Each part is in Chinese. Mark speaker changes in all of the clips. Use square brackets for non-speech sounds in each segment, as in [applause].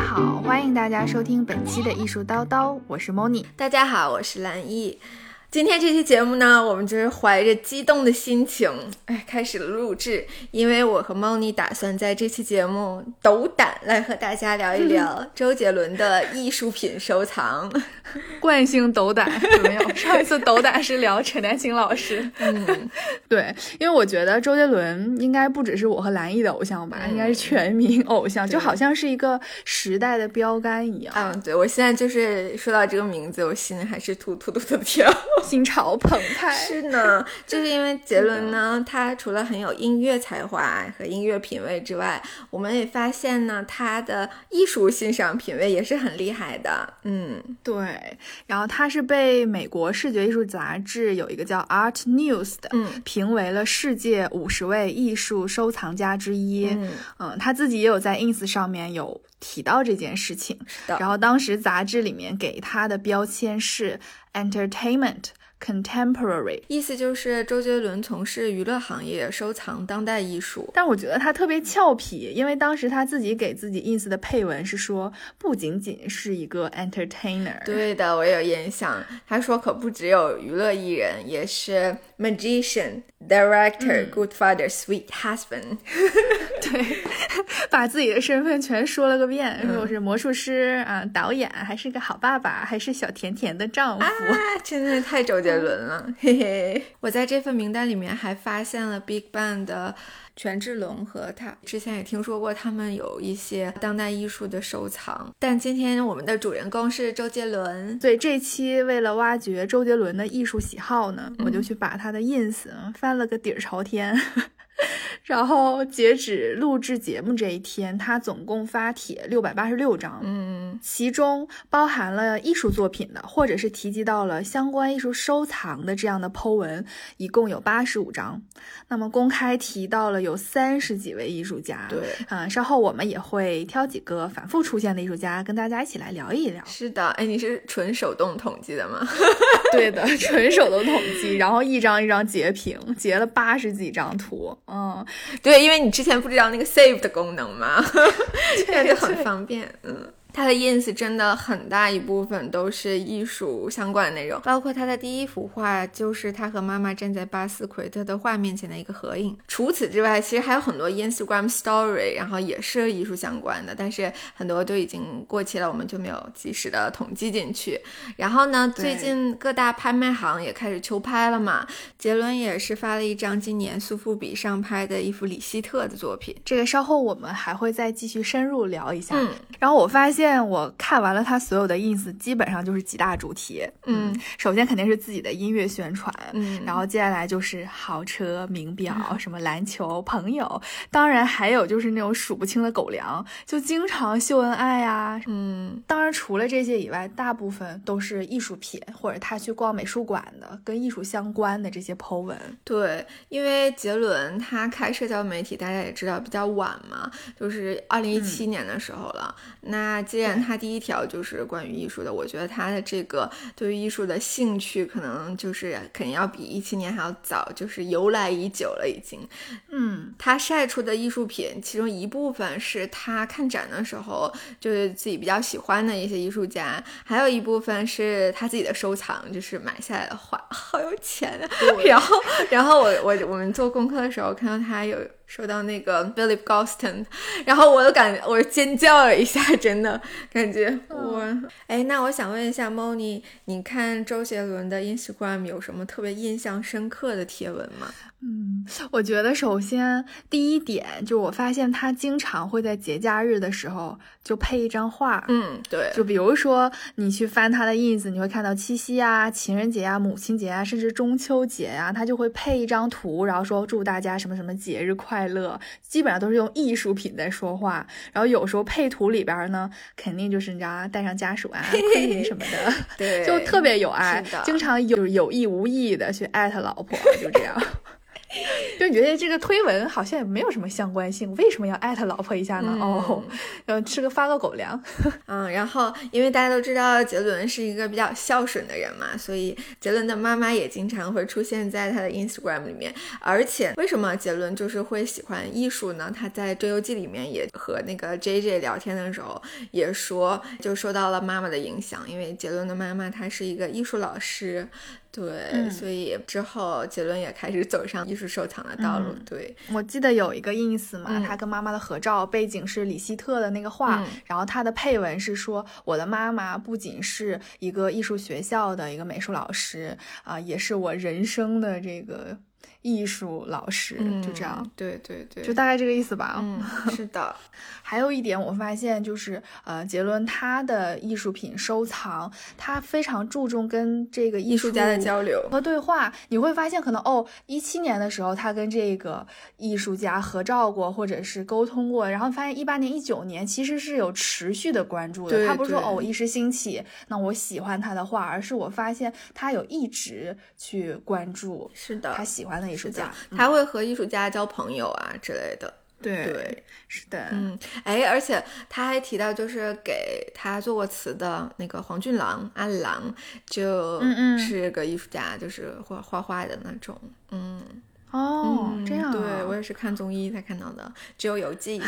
Speaker 1: 好，欢迎大家收听本期的艺术叨叨，我是 Moni。
Speaker 2: 大家好，我是蓝毅。今天这期节目呢，我们就是怀着激动的心情，哎，开始了录制。因为我和猫妮打算在这期节目斗胆来和大家聊一聊周杰伦的艺术品收藏。[laughs]
Speaker 1: 惯性斗胆有没有？[laughs] 上一次斗胆是聊陈丹青老师。
Speaker 2: 嗯，[laughs]
Speaker 1: 对，因为我觉得周杰伦应该不只是我和蓝毅的偶像吧，应该是全民偶像，就好像是一个时代的标杆一样。
Speaker 2: 嗯，对，我现在就是说到这个名字，我心里还是突突突突的跳。[laughs]
Speaker 1: 心潮 [laughs] 澎湃。
Speaker 2: 是呢，就是因为杰伦呢，他除了很有音乐才华和音乐品味之外，我们也发现呢，他的艺术欣赏品味也是很厉害的。嗯，
Speaker 1: 对。然后他是被美国视觉艺术杂志有一个叫 Art News 的，
Speaker 2: 嗯，
Speaker 1: 评为了世界五十位艺术收藏家之一。
Speaker 2: 嗯
Speaker 1: 嗯，他自己也有在 ins 上面有提到这件事情。然后当时杂志里面给他的标签是 entertainment contemporary。
Speaker 2: 意思就是周杰伦从事娱乐行业，收藏当代艺术。
Speaker 1: 但我觉得他特别俏皮，因为当时他自己给自己 ins 的配文是说，不仅仅是一个 entertainer。
Speaker 2: 对的，我有印象。他说可不只有娱乐艺人，也是 magician、director、good father、sweet husband。[laughs]
Speaker 1: 对，把自己的身份全说了个遍，说我是魔术师啊，导演，还是个好爸爸，还是小甜甜的丈夫。
Speaker 2: 啊，真的太周杰伦了，嘿嘿。我在这份名单里面还发现了 Big Bang 的权志龙和他，之前也听说过他们有一些当代艺术的收藏。但今天我们的主人公是周杰伦，
Speaker 1: 所以这期为了挖掘周杰伦的艺术喜好呢，我就去把他的 ins 翻了个底儿朝天。[laughs] 然后截止录制节目这一天，他总共发帖六百八十六张，
Speaker 2: 嗯，
Speaker 1: 其中包含了艺术作品的，或者是提及到了相关艺术收藏的这样的 Po 文，一共有八十五张。那么公开提到了有三十几位艺术家，
Speaker 2: 对，
Speaker 1: 嗯，稍后我们也会挑几个反复出现的艺术家，跟大家一起来聊一聊。
Speaker 2: 是的，哎，你是纯手动统计的吗？[laughs]
Speaker 1: 对的，纯手动统计，然后一张一张截屏，截了八十几张图，嗯。
Speaker 2: 对，因为你之前不知道那个 save 的功能嘛，现在就很方便。嗯，他的 ins 真的很大一部分都是艺术相关的内容，包括他的第一幅画就是他和妈妈站在巴斯奎特的画面前的一个合影。除此之外，其实还有很多 Instagram story，然后也是艺术相关的，但是很多都已经过期了，我们就没有及时的统计进去。然后呢，最近各大拍卖行也开始秋拍了嘛，杰伦也是发了一张今年苏富比上拍的一幅李希特的作品。
Speaker 1: 这个稍后我们还会再继续深入聊一下。
Speaker 2: 嗯，
Speaker 1: 然后我发现我看完了他所有的 ins，基本上就是几大主题。
Speaker 2: 嗯，
Speaker 1: 首先肯定是自己的音乐宣传，
Speaker 2: 嗯
Speaker 1: 然后接下来就是豪车、名表、什么篮球、朋友，当然还有就是那种数不清的狗粮，就经常秀恩爱呀、
Speaker 2: 嗯，
Speaker 1: 当然，除了这些以外，大部分都是艺术品，或者他去逛美术馆的，跟艺术相关的这些 po 文。
Speaker 2: 对，因为杰伦他开社交媒体，大家也知道比较晚嘛，就是二零一七年的时候了。那既然他第一条就是关于艺术的，我觉得他的这个对于艺术的兴趣，可能就是肯定要比一七年还要早，就是由来已久了已经。
Speaker 1: 嗯，
Speaker 2: 他晒出的艺术品，其中一部分是他看展的时候就是自己比较喜欢的一些艺术家，还有一部分是他自己的收藏，就是买下来的画，[laughs] 好有钱啊！然后，然后我我我们做功课的时候看到他有收到那个 Philip Galston，然后我都感觉我尖叫了一下，真的感觉我哎，那我想问一下 Moni，你看周杰伦的 Instagram 有什么特别印象深刻的贴文吗？
Speaker 1: 嗯，[laughs] 我觉得首先第一点就是我发现他经常会在节假日的时候就配一张画，
Speaker 2: 嗯，对，
Speaker 1: 就比如说你去翻他的 ins，你会看到七夕啊、情人节啊、母亲节啊，甚至中秋节啊，他就会配一张图，然后说祝大家什么什么节日快乐，基本上都是用艺术品在说话。然后有时候配图里边呢，肯定就是你知道啊，带上家属啊、[laughs] queen 什么的，
Speaker 2: 对，
Speaker 1: 就特别有爱经常有有意无意的去艾特老婆，就这样。[laughs] 就觉得这个推文好像也没有什么相关性，为什么要艾特老婆一下呢？哦，要吃个发个狗粮。[laughs]
Speaker 2: 嗯，然后因为大家都知道杰伦是一个比较孝顺的人嘛，所以杰伦的妈妈也经常会出现在他的 Instagram 里面。而且为什么杰伦就是会喜欢艺术呢？他在《追游记》里面也和那个 JJ 聊天的时候也说，就受到了妈妈的影响，因为杰伦的妈妈她是一个艺术老师。对，所以之后杰伦也开始走上艺术收藏的道路。对
Speaker 1: 我记得有一个 ins 嘛，他跟妈妈的合照，背景是李希特的那个画，然后他的配文是说：“我的妈妈不仅是一个艺术学校的一个美术老师啊，也是我人生的这个。”艺术老师就这样，
Speaker 2: 对对对，
Speaker 1: 就大概这个意思吧。
Speaker 2: 嗯，是的。
Speaker 1: 还有一点，我发现就是，呃，杰伦他的艺术品收藏，他非常注重跟这个艺术
Speaker 2: 家的交流
Speaker 1: 和对话。你会发现，可能哦，一七年的时候他跟这个艺术家合照过，或者是沟通过，然后发现一八年、一九年其实是有持续的关注的。他不是说哦，一时兴起，那我喜欢他的画，而是我发现他有一直去关注，
Speaker 2: 是的，
Speaker 1: 他喜欢的。艺术家，
Speaker 2: 他会和艺术家交朋友啊之类的。
Speaker 1: 对
Speaker 2: 对，
Speaker 1: 是的。
Speaker 2: 嗯，哎，而且他还提到，就是给他做过词的那个黄俊郎阿郎，就是个艺术家，就是画画画的那种。嗯。
Speaker 1: 哦，这样，
Speaker 2: 对我也是看综艺才看到的《只有游记 [laughs]》。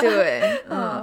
Speaker 2: 对，[laughs] 嗯，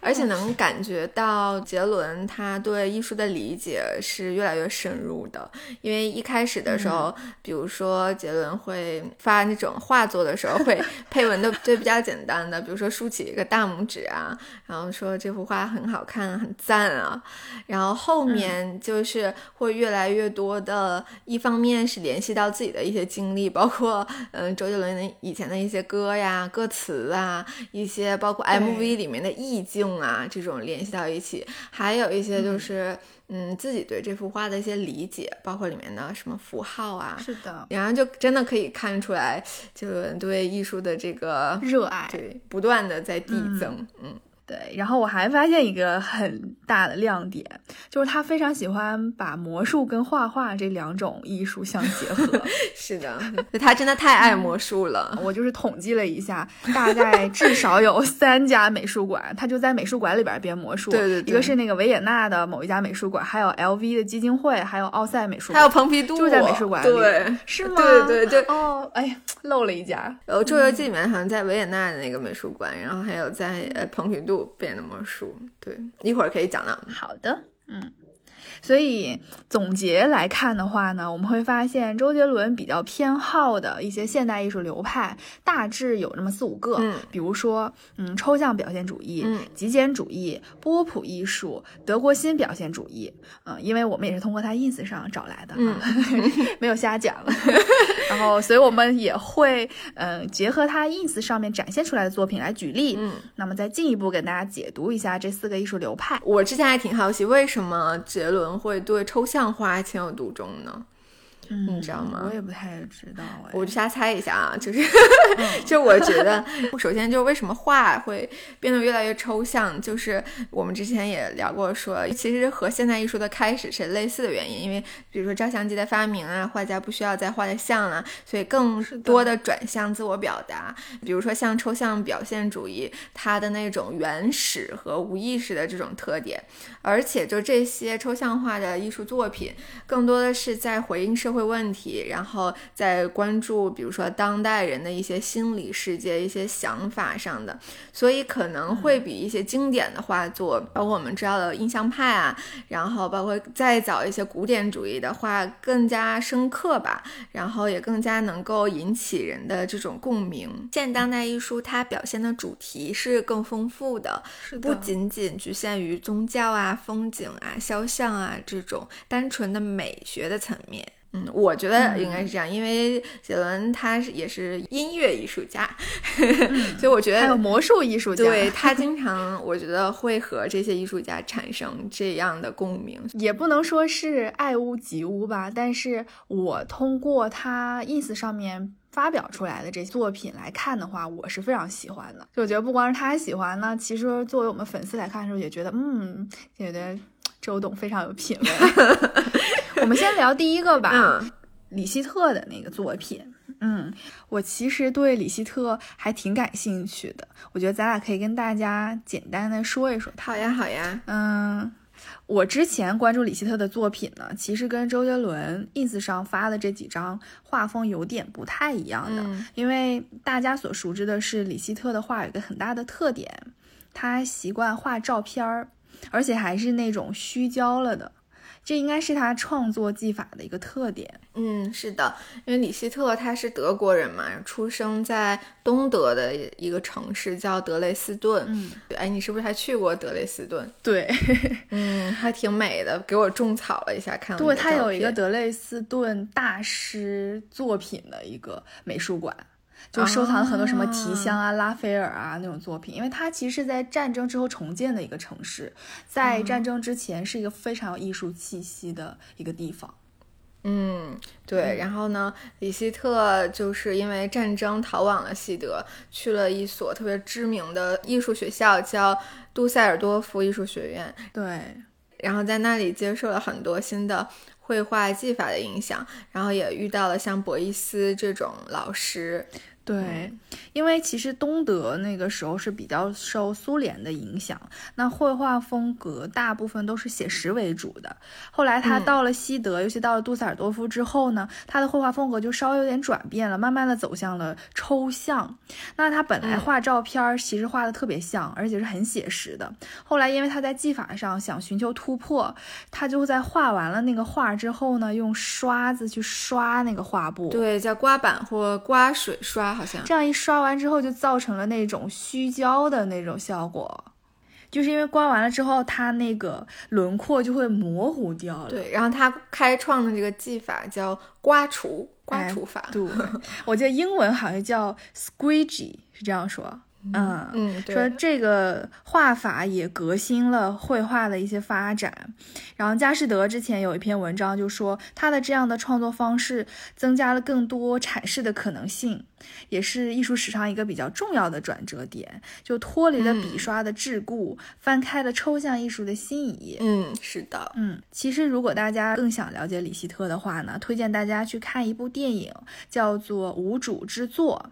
Speaker 2: 而且能感觉到杰伦他对艺术的理解是越来越深入的。因为一开始的时候，比如说杰伦会发那种画作的时候，会 [laughs] 配文的就比较简单的，比如说竖起一个大拇指啊，然后说这幅画很好看，很赞啊。然后后面就是会越来越多的，一方面是联系到自己的。一些经历，包括嗯，周杰伦的以前的一些歌呀、歌词啊，一些包括 MV 里面的意境啊，这种联系到一起，还有一些就是嗯，自己对这幅画的一些理解，包括里面的什么符号啊，
Speaker 1: 是的，
Speaker 2: 然后就真的可以看出来，就对艺术的这个
Speaker 1: 热爱，
Speaker 2: 对，不断的在递增，嗯。
Speaker 1: 对，然后我还发现一个很大的亮点，就是他非常喜欢把魔术跟画画这两种艺术相结合。[laughs]
Speaker 2: 是的，[laughs] 他真的太爱魔术了。
Speaker 1: 我就是统计了一下，大概至少有 [laughs] 三家美术馆，他就在美术馆里边编魔术。
Speaker 2: 对对对，
Speaker 1: 一个是那个维也纳的某一家美术馆，还有 LV 的基金会，还有奥赛美术馆，
Speaker 2: 还有蓬皮杜，
Speaker 1: 就在美术馆里。
Speaker 2: 对，
Speaker 1: 是吗？
Speaker 2: 对对对。
Speaker 1: 哦，哎呀，漏了一家。
Speaker 2: 呃，《周游记》里面好像在维也纳的那个美术馆，然后还有在呃蓬皮杜。变的魔术，对，一会儿可以讲到。
Speaker 1: 好的，嗯。所以总结来看的话呢，我们会发现周杰伦比较偏好的一些现代艺术流派，大致有那么四五个。
Speaker 2: 嗯，
Speaker 1: 比如说，嗯，抽象表现主义、
Speaker 2: 嗯，
Speaker 1: 极简主义、波普艺术、德国新表现主义。嗯，因为我们也是通过他 ins 上找来的，
Speaker 2: 嗯，[laughs]
Speaker 1: 没有瞎讲。然后，所以我们也会，嗯，结合他 ins 上面展现出来的作品来举例。
Speaker 2: 嗯，
Speaker 1: 那么再进一步给大家解读一下这四个艺术流派。
Speaker 2: 我之前还挺好奇，为什么杰伦。会对抽象画情有独钟呢？你知道吗？
Speaker 1: 我也不太知道，
Speaker 2: 我就瞎猜一下啊，就是，[laughs] 就我觉得，首先就是为什么画会变得越来越抽象，就是我们之前也聊过，说其实和现代艺术的开始是类似的原因，因为比如说照相机的发明啊，画家不需要再画的像了，所以更多的转向自我表达。比如说像抽象表现主义，它的那种原始和无意识的这种特点，而且就这些抽象化的艺术作品，更多的是在回应社会。问题，然后在关注，比如说当代人的一些心理世界、一些想法上的，所以可能会比一些经典的画作，包括我们知道的印象派啊，然后包括再早一些古典主义的画更加深刻吧，然后也更加能够引起人的这种共鸣。现当代艺术它表现的主题是更丰富的，不仅仅局限于宗教啊、风景啊、肖像啊这种单纯的美学的层面。嗯，我觉得应该是这样，因为杰伦他是也是音乐艺术家，[laughs] 所以我觉得
Speaker 1: 还有魔术艺术家，
Speaker 2: 对他经常我觉得会和这些艺术家产生这样的共鸣，
Speaker 1: 也不能说是爱屋及乌吧，但是我通过他 ins 上面发表出来的这些作品来看的话，我是非常喜欢的。就我觉得不光是他喜欢呢，其实作为我们粉丝来看的时候，也觉得嗯，觉得周董非常有品位。[laughs] [laughs] 我们先聊第一个吧。李希特的那个作品。嗯，我其实对李希特还挺感兴趣的，我觉得咱俩可以跟大家简单的说一说。
Speaker 2: 好呀，好呀。
Speaker 1: 嗯，我之前关注李希特的作品呢，其实跟周杰伦 ins 上发的这几张画风有点不太一样的，因为大家所熟知的是李希特的画有一个很大的特点，他习惯画照片儿，而且还是那种虚焦了的。这应该是他创作技法的一个特点。
Speaker 2: 嗯，是的，因为李希特他是德国人嘛，出生在东德的一个城市叫德累斯顿。
Speaker 1: 嗯，
Speaker 2: 哎，你是不是还去过德累斯顿？
Speaker 1: 对，[laughs]
Speaker 2: 嗯，还挺美的，给我种草了一下，看了。
Speaker 1: 对，他有一个德累斯顿大师作品的一个美术馆。就收藏了很多什么提香啊、拉斐尔啊那种作品，因为它其实是在战争之后重建的一个城市，在战争之前是一个非常有艺术气息的一个地方。
Speaker 2: 嗯，对。然后呢，李希特就是因为战争逃往了西德，去了一所特别知名的艺术学校，叫杜塞尔多夫艺术学院。
Speaker 1: 对。
Speaker 2: 然后在那里接受了很多新的。绘画技法的影响，然后也遇到了像博伊斯这种老师。
Speaker 1: 对，因为其实东德那个时候是比较受苏联的影响，那绘画风格大部分都是写实为主的。后来他到了西德，尤其到了杜塞尔多夫之后呢，他的绘画风格就稍微有点转变了，慢慢的走向了抽象。那他本来画照片儿，其实画的特别像，而且是很写实的。后来因为他在技法上想寻求突破，他就在画完了那个画之后呢，用刷子去刷那个画布，
Speaker 2: 对，叫刮板或刮水刷。
Speaker 1: 这样一刷完之后，就造成了那种虚焦的那种效果，就是因为刮完了之后，它那个轮廓就会模糊掉了。
Speaker 2: 对，然后他开创的这个技法叫刮除，刮除法。
Speaker 1: 对，[laughs] 我记得英文好像叫 squeegee，是这样说。
Speaker 2: 嗯嗯，
Speaker 1: 说这个画法也革新了绘画的一些发展。然后佳士得之前有一篇文章就说，他的这样的创作方式增加了更多阐释的可能性，也是艺术史上一个比较重要的转折点，就脱离了笔刷的桎梏，翻开了抽象艺术的新一页。
Speaker 2: 嗯，是的，
Speaker 1: 嗯，其实如果大家更想了解李希特的话呢，推荐大家去看一部电影，叫做《无主之作》。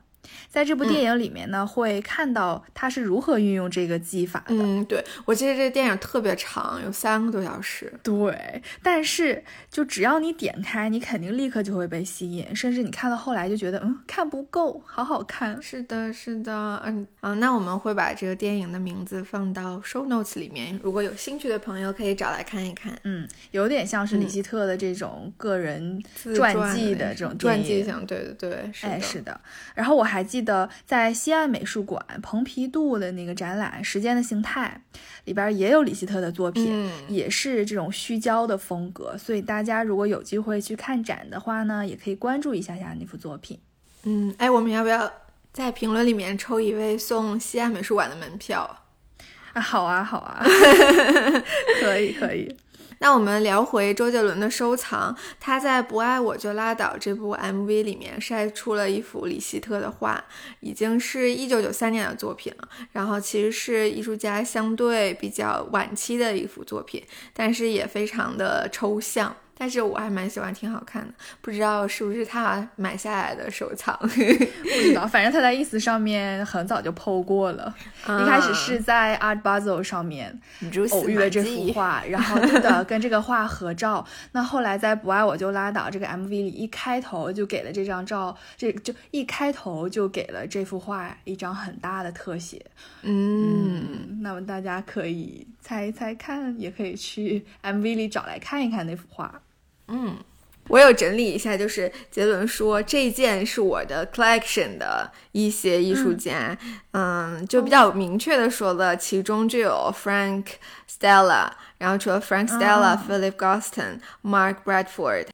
Speaker 1: 在这部电影里面呢，会看到他是如何运用这个技法的。
Speaker 2: 嗯，对，我记得这个电影特别长，有三个多小时。
Speaker 1: 对，但是就只要你点开，你肯定立刻就会被吸引，甚至你看到后来就觉得，嗯，看不够，好好看。
Speaker 2: 是的，是的，嗯嗯，那我们会把这个电影的名字放到 show notes 里面，如果有兴趣的朋友可以找来看一看。
Speaker 1: 嗯，有点像是李希特的这种个人传记的这种
Speaker 2: 传记型，对对对，
Speaker 1: 哎，是的。然后我还。还记得在西岸美术馆蓬皮杜的那个展览《时间的形态》里边也有李希特的作品，也是这种虚焦的风格。所以大家如果有机会去看展的话呢，也可以关注一下下那幅作品。
Speaker 2: 嗯，哎，我们要不要在评论里面抽一位送西岸美术馆的门票
Speaker 1: 啊？好啊，好啊，[laughs] 可以，可以。
Speaker 2: 那我们聊回周杰伦的收藏，他在《不爱我就拉倒》这部 MV 里面晒出了一幅李希特的画，已经是一九九三年的作品了。然后其实是艺术家相对比较晚期的一幅作品，但是也非常的抽象。但是我还蛮喜欢，挺好看的，不知道是不是他买下来的收藏，[laughs] 不
Speaker 1: 知道。反正他在 ins 上面很早就 PO 过了，一开始是在 Art Basel 上面偶遇了这幅画，然后真的跟这个画合照。那后来在不爱我就拉倒这个 MV 里，一开头就给了这张照，这就一开头就给了这幅画一张很大的特写。
Speaker 2: 嗯，
Speaker 1: 那么大家可以猜一猜看，也可以去 MV 里找来看一看那幅画。
Speaker 2: 嗯，我有整理一下，就是杰伦说这件是我的 collection 的一些艺术家，嗯，就比较明确的说了，其中就有 Frank Stella，然后除了 Frank Stella，Philip Goston、Mark Bradford。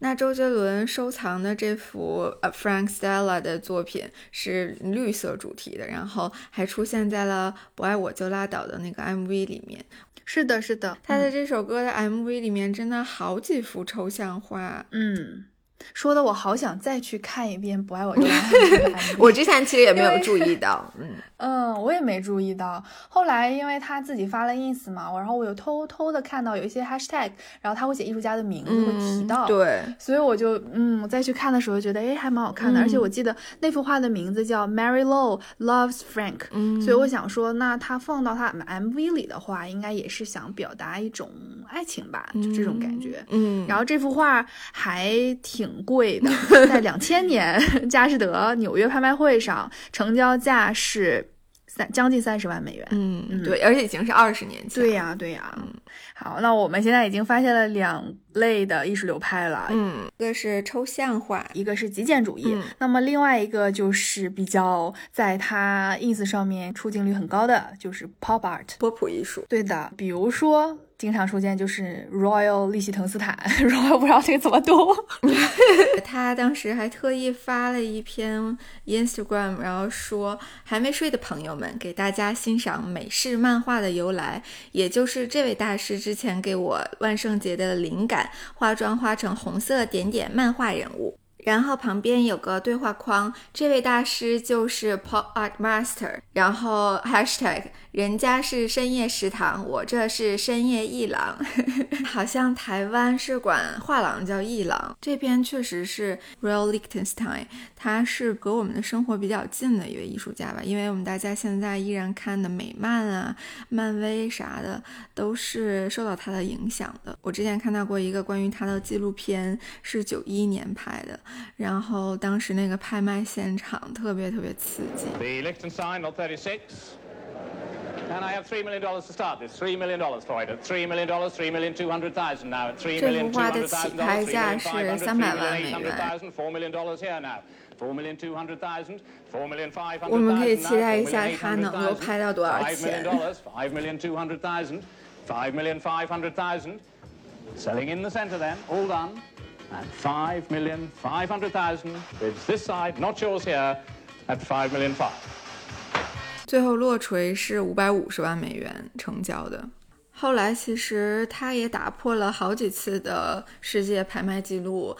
Speaker 2: 那周杰伦收藏的这幅呃 Frank Stella 的作品是绿色主题的，然后还出现在了不爱我就拉倒的那个 MV 里面。
Speaker 1: 是的，是的，
Speaker 2: 他的这首歌的 MV 里面真的好几幅抽象画，
Speaker 1: 嗯，说的我好想再去看一遍《不爱我就。[laughs]
Speaker 2: 我之前其实也没有注意到，[laughs] 嗯
Speaker 1: 嗯，我也没注意到。后来因为他自己发了 ins 嘛，然后我又偷偷的看到有一些 hashtag，然后他会写艺术家的名字会提到，
Speaker 2: 对，
Speaker 1: 所以我就嗯再去看的时候觉得哎还蛮好看的，而且我记得那幅画的名字叫 Mary Low Loves Frank，
Speaker 2: 嗯，
Speaker 1: 所以我想说那他放到他 MV 里的话，应该也是想表达一种爱情吧，就这种感觉。
Speaker 2: 嗯，
Speaker 1: 然后这幅画还挺贵的，[laughs] 在两千年佳士得纽约拍卖会上成交价是。三将近三十万美元，
Speaker 2: 嗯，对，而且已经是二十年前。
Speaker 1: 对呀，对呀。嗯好，那我们现在已经发现了两类的艺术流派了，
Speaker 2: 嗯，一个是抽象画，
Speaker 1: 一个是极简主义。那么另外一个就是比较在它 ins 上面出镜率很高的，就是 pop art
Speaker 2: 波普艺术。
Speaker 1: 对的，比如说。经常出现就是 Royal 利希滕斯坦，[laughs] Royal 不知道这个怎么读。[laughs]
Speaker 2: 他当时还特意发了一篇 Instagram，然后说还没睡的朋友们，给大家欣赏美式漫画的由来，也就是这位大师之前给我万圣节的灵感，化妆画成红色点点漫画人物。然后旁边有个对话框，这位大师就是 Pop Art Master，然后 Hashtag。人家是深夜食堂，我这是深夜艺廊，[laughs] 好像台湾是管画廊叫艺廊。这边确实是 Real Lichtenstein，他是和我们的生活比较近的一位艺术家吧，因为我们大家现在依然看的美漫啊、漫威啥的，都是受到他的影响的。我之前看到过一个关于他的纪录片，是九一年拍的，然后当时那个拍卖现场特别特别刺激。
Speaker 3: And I have $3 million to start this. $3 million for it. At $3 million, $3,200,000 now. At $3 million, $200,000, $4 million here now. Four million two hundred thousand, four million five hundred thousand.
Speaker 2: 我们可以期待一下它能够拍到多少钱。
Speaker 3: Five million dollars, five million two hundred thousand, five million five hundred thousand. Selling in the centre then, all done. At five million five hundred thousand. this side, not yours here. At five million five.
Speaker 2: 最后落锤是五百五十万美元成交的。后来其实他也打破了好几次的世界拍卖记录。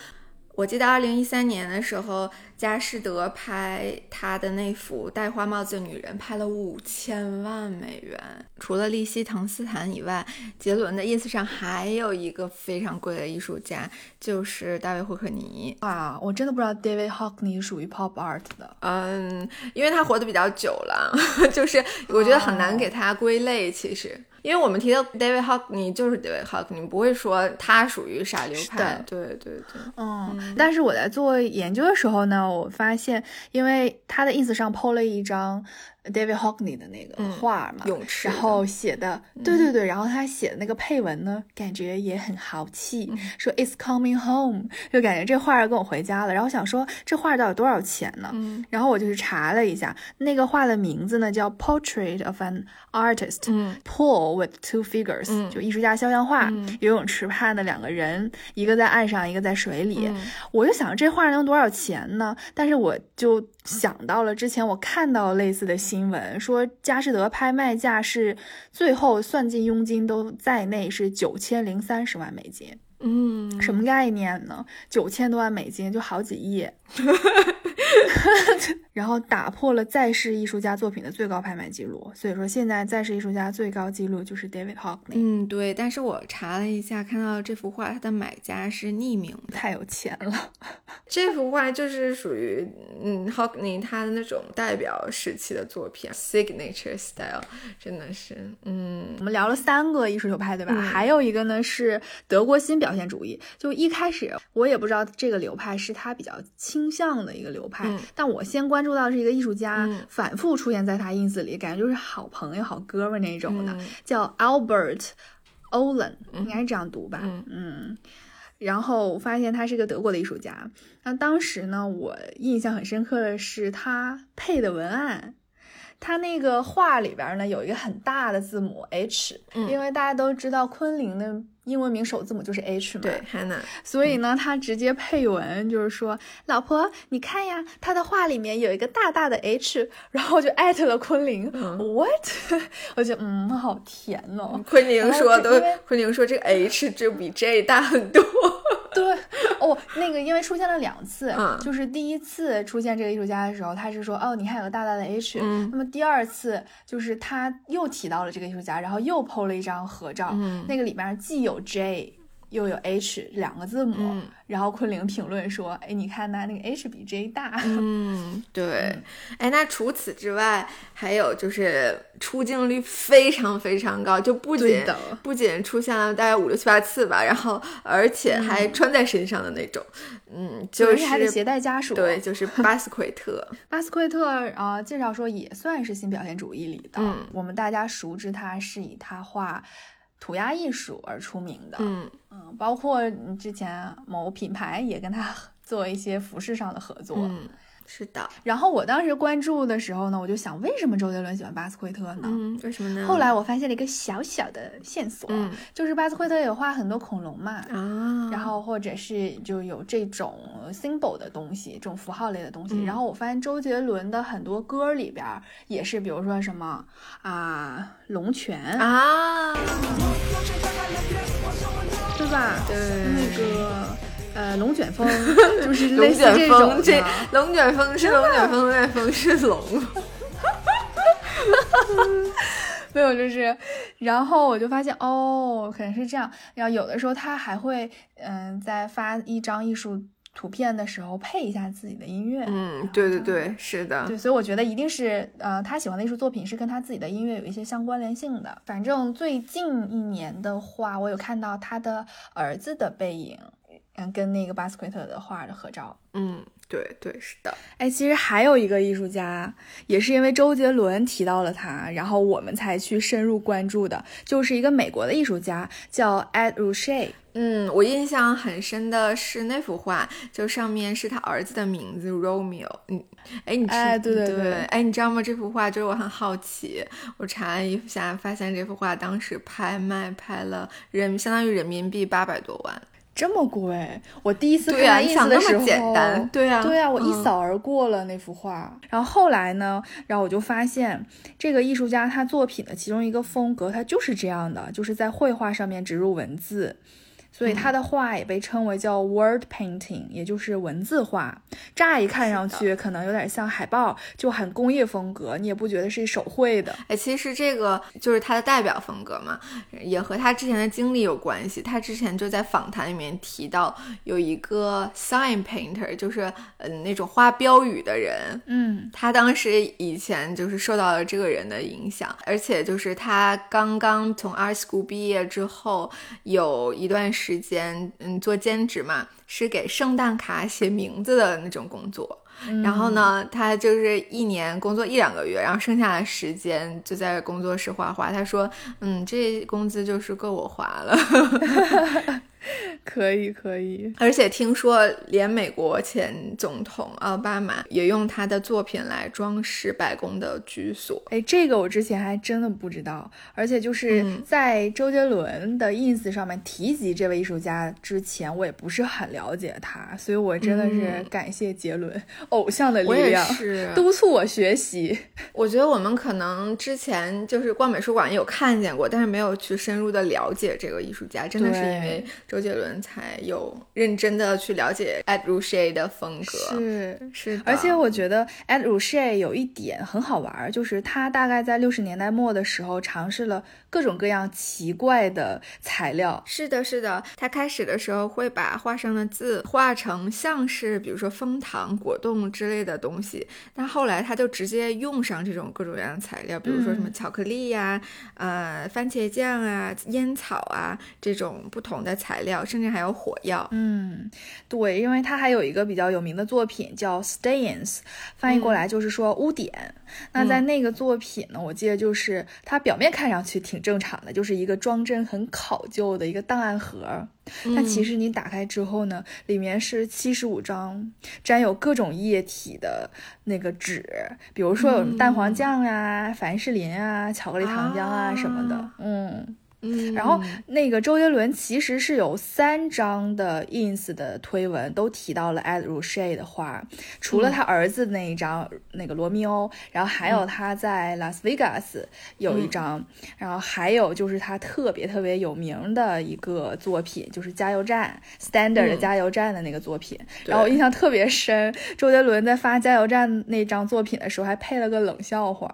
Speaker 2: 我记得二零一三年的时候，佳士得拍他的那幅戴花帽子的女人，拍了五千万美元。除了利希滕斯坦以外，杰伦的 ins 上还有一个非常贵的艺术家，就是大卫霍克尼
Speaker 1: 啊！我真的不知道 David Hockney 属于 pop art 的。
Speaker 2: 嗯，因为他活得比较久了，[laughs] 就是我觉得很难给他归类。其实。因为我们提到 David Hockney 就是 David Hockney，不会说他属于啥流派。对对对，
Speaker 1: 嗯。但是我在做研究的时候呢，我发现，因为他的 ins 上 po 了一张。David Hockney 的那个画嘛，
Speaker 2: 泳池，
Speaker 1: 然后写的，对对对，然后他写的那个配文呢，感觉也很豪气，说 It's coming home，就感觉这画要跟我回家了。然后想说这画到底多少钱呢？然后我就去查了一下，那个画的名字呢叫 Portrait of an Artist，Pool with two figures，就艺术家肖像画，游泳池畔的两个人，一个在岸上，一个在水里。我就想这画能多少钱呢？但是我就想到了之前我看到类似的新。闻说，佳士得拍卖价是最后算进佣金都在内是九千零三十万美金。
Speaker 2: 嗯，
Speaker 1: 什么概念呢？九千多万美金就好几亿。[laughs] [laughs] 然后打破了在世艺术家作品的最高拍卖记录，所以说现在在世艺术家最高记录就是 David Hockney。
Speaker 2: 嗯，对。但是我查了一下，看到这幅画它的买家是匿名，
Speaker 1: 太有钱了。[laughs]
Speaker 2: 这幅画就是属于嗯 Hockney 他的那种代表时期的作品，signature style，真的是。嗯，
Speaker 1: 我们聊了三个艺术流派，对吧？还有一个呢是德国新表现主义。就一开始我也不知道这个流派是他比较倾向的一个流派，但我先关注。说到是一个艺术家，反复出现在他 ins 里，感觉就是好朋友、好哥们那种的，叫 Albert Olen，应该是这样读吧？嗯，然后我发现他是个德国的艺术家。那当时呢，我印象很深刻的是他配的文案，他那个画里边呢有一个很大的字母 H，因为大家都知道昆凌的。英文名首字母就是 H 嘛，
Speaker 2: 对，Hannah。
Speaker 1: 所以呢，他直接配文就是说：“老婆，你看呀，他的画里面有一个大大的 H。”然后就艾特了昆凌。What？[laughs] 我觉得嗯，好甜哦。
Speaker 2: 昆凌说都，昆凌说这个 H 就比 J 大很多。
Speaker 1: 对哦，那个因为出现了两次，
Speaker 2: 嗯。
Speaker 1: 就是第一次出现这个艺术家的时候，他是说哦，你看有个大大的 H，、
Speaker 2: 嗯。
Speaker 1: 那么第二次就是他又提到了这个艺术家，然后又 PO 了一张合照，
Speaker 2: 嗯。
Speaker 1: 那个里面既有 J 又有 H 两个字母，
Speaker 2: 嗯。
Speaker 1: 然后昆凌评论说，哎，你看呐，那个 H 比 J 大，
Speaker 2: 嗯，对。哎，那除此之外，还有就是出镜率非常非常高，就不仅不仅出现了大概五六七八次吧，然后而且还穿在身上的那种，嗯，就
Speaker 1: 是还携带家属，
Speaker 2: 对，就是巴斯奎特，[laughs]
Speaker 1: 巴斯奎特啊、呃介绍说也算是新表现主义里的，
Speaker 2: 嗯。
Speaker 1: 我们大家熟知他是以他画涂鸦艺术而出名的，
Speaker 2: 嗯。
Speaker 1: 嗯，包括嗯之前某品牌也跟他 [laughs] 做一些服饰上的合作。
Speaker 2: 嗯，是的，
Speaker 1: 然后我当时关注的时候呢，我就想，为什么周杰伦喜欢巴斯奎特呢？
Speaker 2: 嗯，为什么呢？
Speaker 1: 后来我发现了一个小小的线索，
Speaker 2: 嗯
Speaker 1: 就是巴斯奎特有画很多恐龙嘛。
Speaker 2: 啊，
Speaker 1: 然后或者是就有这种 symbol 的东西，这种符号类的东西。
Speaker 2: 嗯
Speaker 1: 然后我发现周杰伦的很多歌里边儿也是，比如说什么啊龙泉，
Speaker 2: 啊，
Speaker 1: 对吧？
Speaker 2: 对，
Speaker 1: 那个呃龙卷风，[laughs] 就是类似，这种
Speaker 2: 这。龙卷风是龙卷风，龙卷风是龙。[laughs]
Speaker 1: 没有，就是，然后我就发现哦，可能是这样。然后有的时候他还会，嗯、在发一张艺术图片的时候配一下自己的音乐。
Speaker 2: 嗯，对对对，是的，
Speaker 1: 对，所以我觉得一定是，呃，他喜欢的艺术作品是跟他自己的音乐有一些相关联性的。反正最近一年的话，我有看到他的儿子的背影，嗯，跟那个巴斯奎特的画的合照。
Speaker 2: 嗯，对对是的，
Speaker 1: 哎，其实还有一个艺术家，也是因为周杰伦提到了他，然后我们才去深入关注的，就是一个美国的艺术家，叫 Ed Ruscha。
Speaker 2: 嗯，我印象很深的是那幅画，就上面是他儿子的名字 Romeo。嗯，哎，你知
Speaker 1: 哎对对
Speaker 2: 对
Speaker 1: 对
Speaker 2: 哎，你知道吗？这幅画就是我很好奇，我查了一下，发现这幅画当时拍卖拍了人相当于人民币八百多万。
Speaker 1: 这么贵，我第一次看
Speaker 2: 对呀、
Speaker 1: 他
Speaker 2: 你
Speaker 1: ins
Speaker 2: 想那么
Speaker 1: 的时候，
Speaker 2: 简单？对呀、
Speaker 1: 对啊、我一
Speaker 2: 嗯
Speaker 1: 扫而过了那幅画。然后后来呢，然后我就发现这个艺术家他作品的其中一个风格，他就是这样的，就是在绘画上面植入文字。所以他的画也被称为叫 word painting，也就是文字画。乍一看上去可能有点像海报，就很工业风格，你也不觉得是手绘的。
Speaker 2: 哎，其实这个就是他的代表风格嘛，也和他之前的经历有关系。他之前就在访谈里面提到，有一个 sign painter，就是嗯、呃、那种画标语的人，
Speaker 1: 嗯
Speaker 2: 他当时以前就是受到了这个人的影响，而且就是他刚刚从 art school 毕业之后，有一段时间，嗯，做兼职嘛，是给圣诞卡写名字的那种工作。然后呢，他就是一年工作一两个月，然后剩下的时间就在工作室画画。他说：“嗯，这工资就是够我花了。[laughs] [laughs]
Speaker 1: 可以可以，
Speaker 2: 而且听说，连美国前总统奥巴马也用他的作品来装饰白宫的居所。
Speaker 1: 哎，这个我之前还真的不知道，而且就是
Speaker 2: 嗯。
Speaker 1: 在周杰伦的 ins 上面提及这位艺术家之前，我也不是很了解他，所以我真的是
Speaker 2: 嗯。
Speaker 1: 感谢杰伦，偶像的力量
Speaker 2: 是，
Speaker 1: 督促我学习。
Speaker 2: 我觉得我们可能之前就是逛美术馆有看见过，但是没有去深入的了解这个艺术家，真的是因为周杰伦才有认真的去了解 Ed Ruscha 的风格。
Speaker 1: 是。
Speaker 2: 是，
Speaker 1: 而且我觉得 Ed Ruscha 有一点很好玩儿，就是他大概在六十年代末的时候尝试了各种各样奇怪的材料，
Speaker 2: 是的，是的，他开始的时候会把画上的字画成像是比如说枫糖、果冻之类的东西，但后来他就直接用上这种各种各样的材料，比如说什么
Speaker 1: 嗯
Speaker 2: 巧克力呀、呃番茄酱啊、烟草啊这种不同的材料，甚至还有火药。
Speaker 1: 嗯，对，因为他还有一个比较有名的作品叫 Stains，翻译过来就是说污点。那在那个作品呢，我记得就是它表面看上去挺正常的，就是一个装帧很考究的一个档案盒。但其实你打开之后呢，里面是七十五张沾有各种液体的那个纸，比如说有蛋黄酱啊、凡士林啊、巧克力糖浆啊什么的。嗯，
Speaker 2: 嗯，
Speaker 1: 然后那个周杰伦其实是有三张的 ins 的推文都提到了 Ed Ruscha 的画，除了他儿子那一张那个罗密欧，然后还有他在拉斯维加斯有一张，然后还有就是他特别特别有名的一个作品，就是加油站 Standard 的加油站的那个作品。然后我印象特别深，周杰伦在发加油站那张作品的时候还配了个冷笑话，